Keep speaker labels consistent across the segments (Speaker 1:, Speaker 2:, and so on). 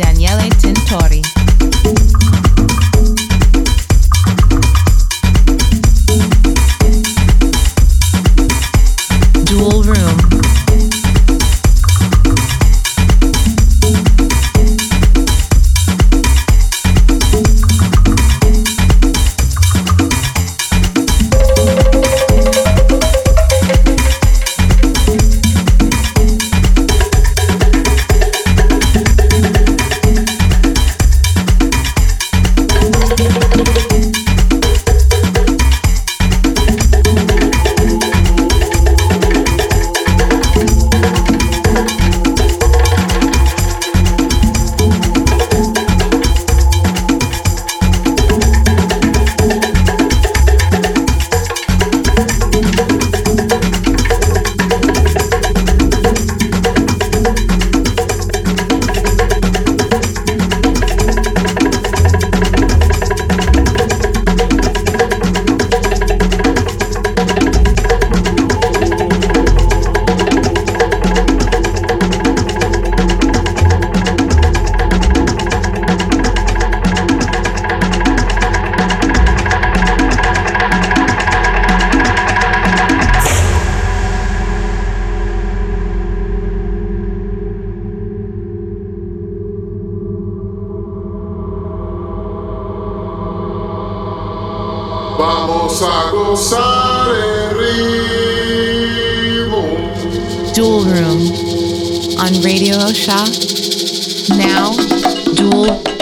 Speaker 1: Daniele Tintori. Now, Dual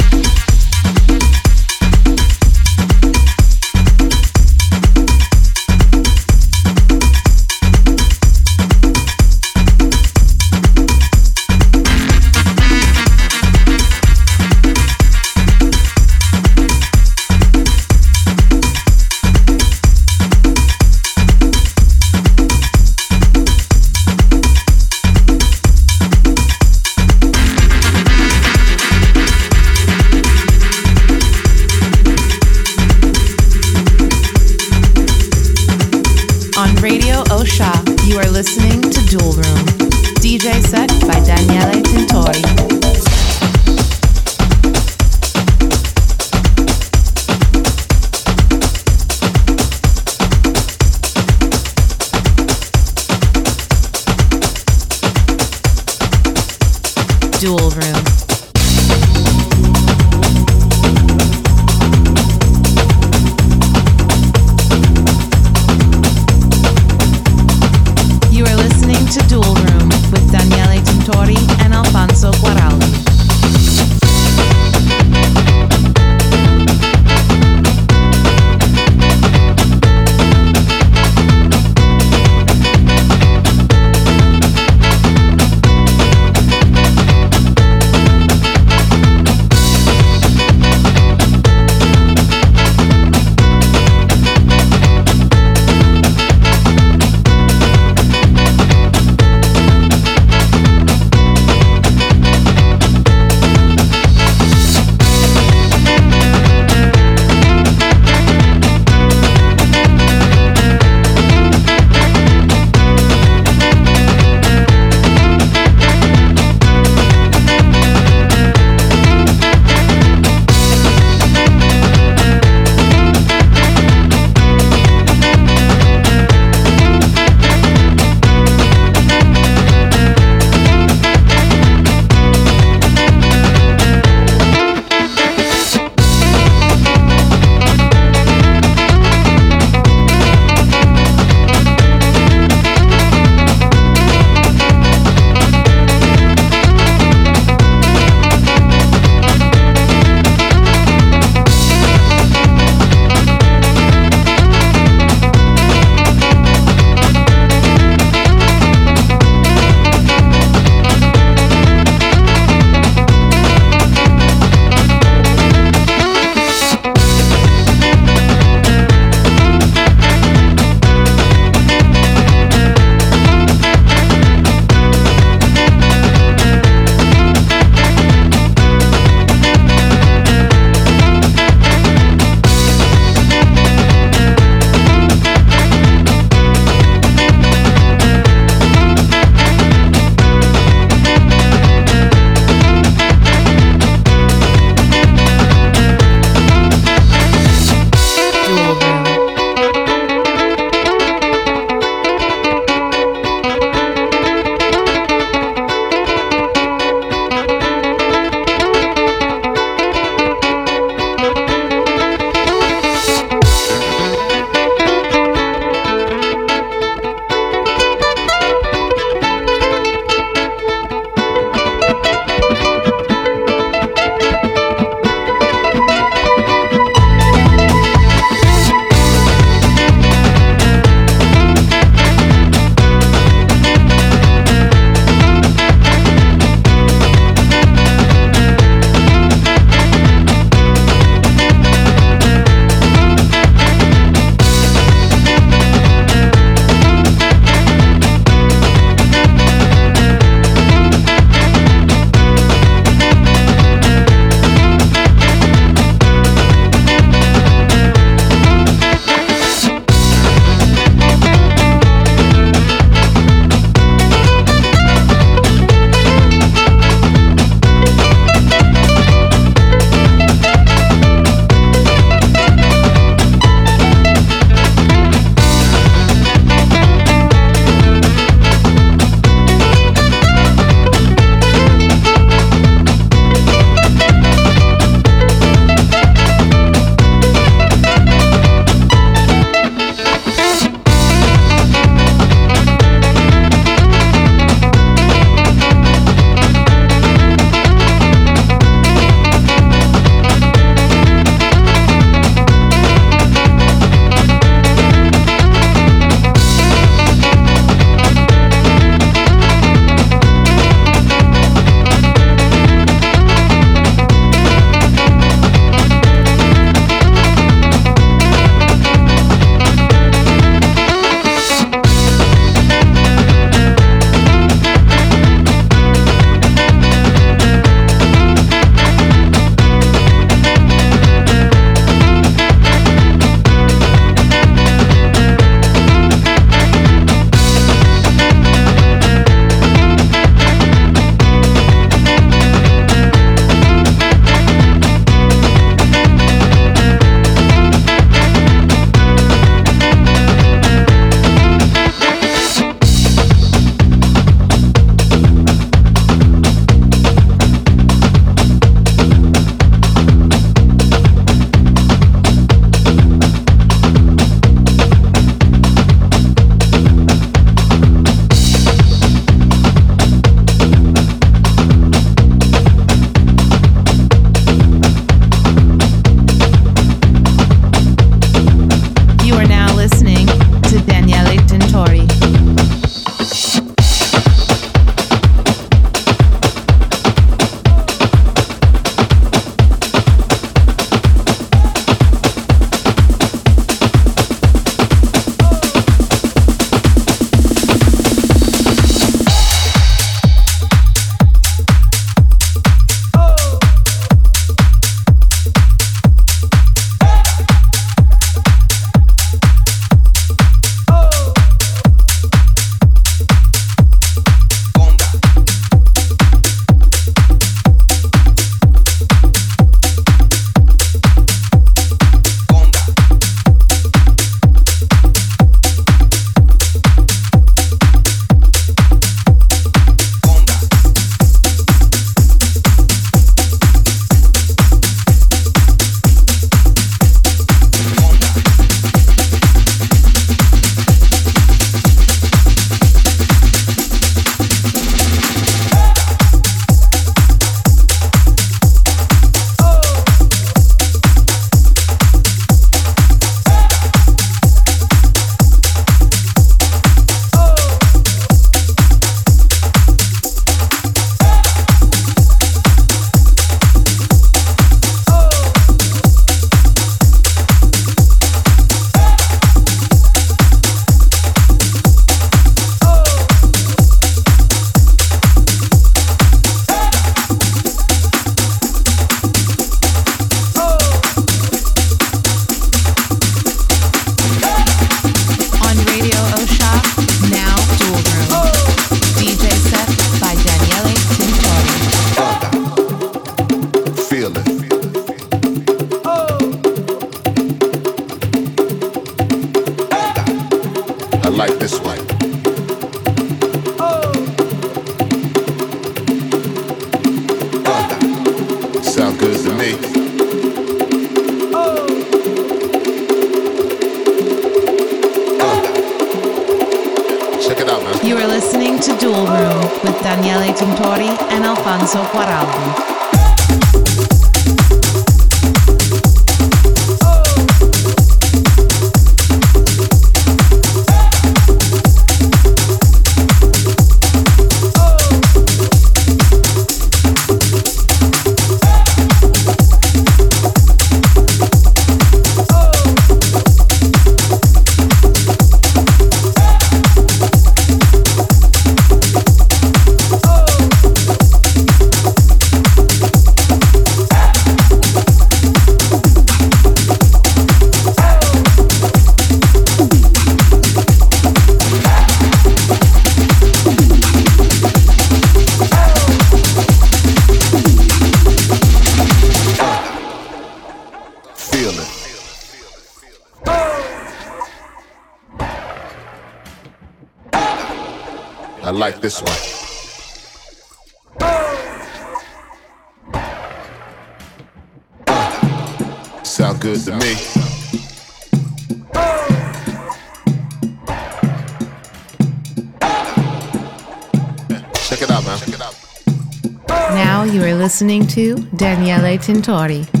Speaker 1: listening to Daniele Tintori.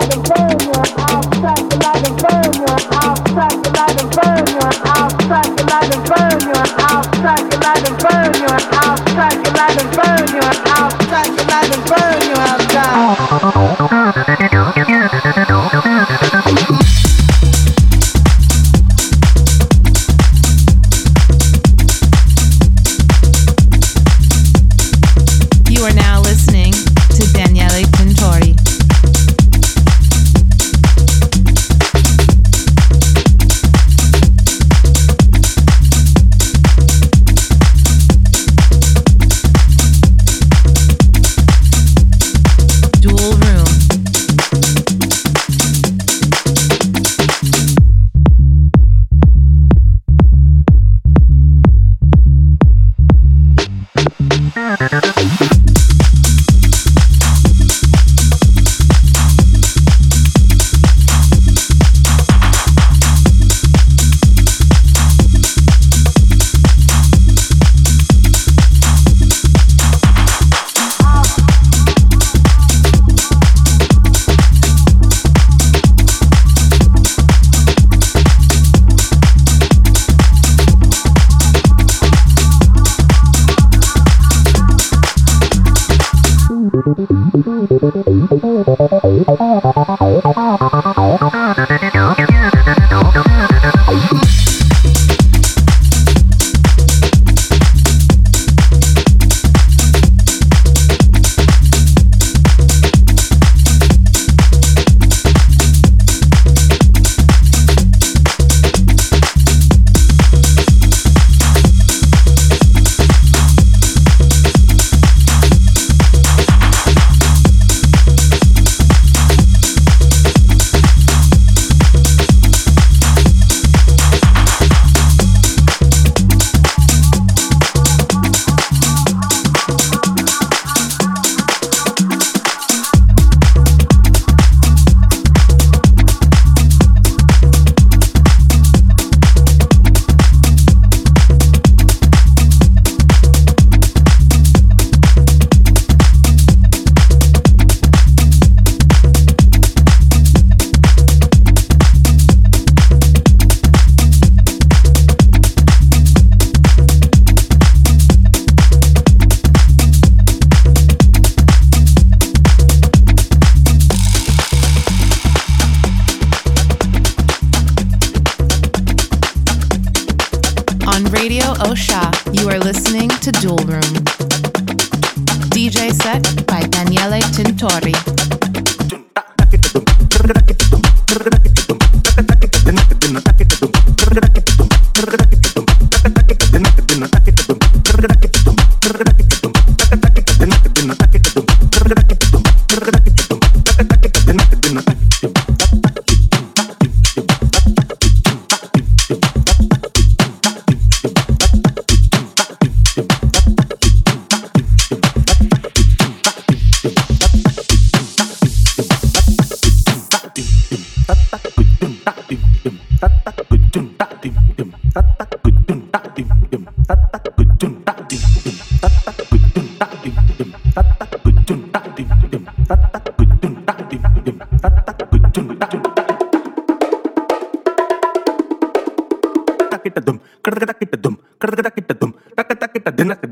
Speaker 2: darling.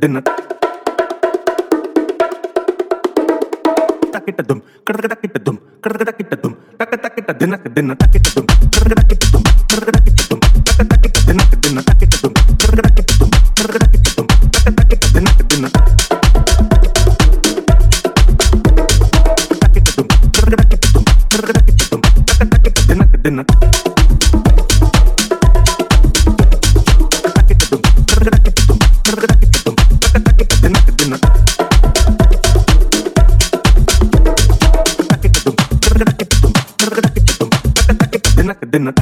Speaker 1: in the takita dum, krakata kita dum, krakata kita dum, takata kita dinaka dinaka kita dum, krakata kita dinner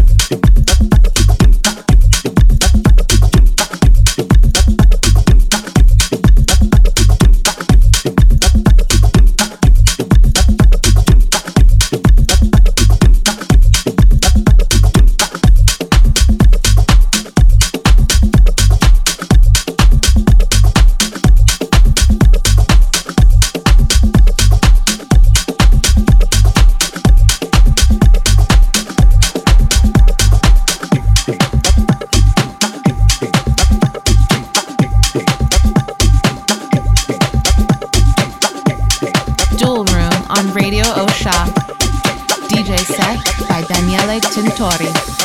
Speaker 1: Set by Daniele Tintori.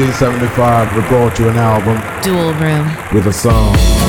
Speaker 3: 1975, we brought you an album.
Speaker 1: Dual Room.
Speaker 3: With a song.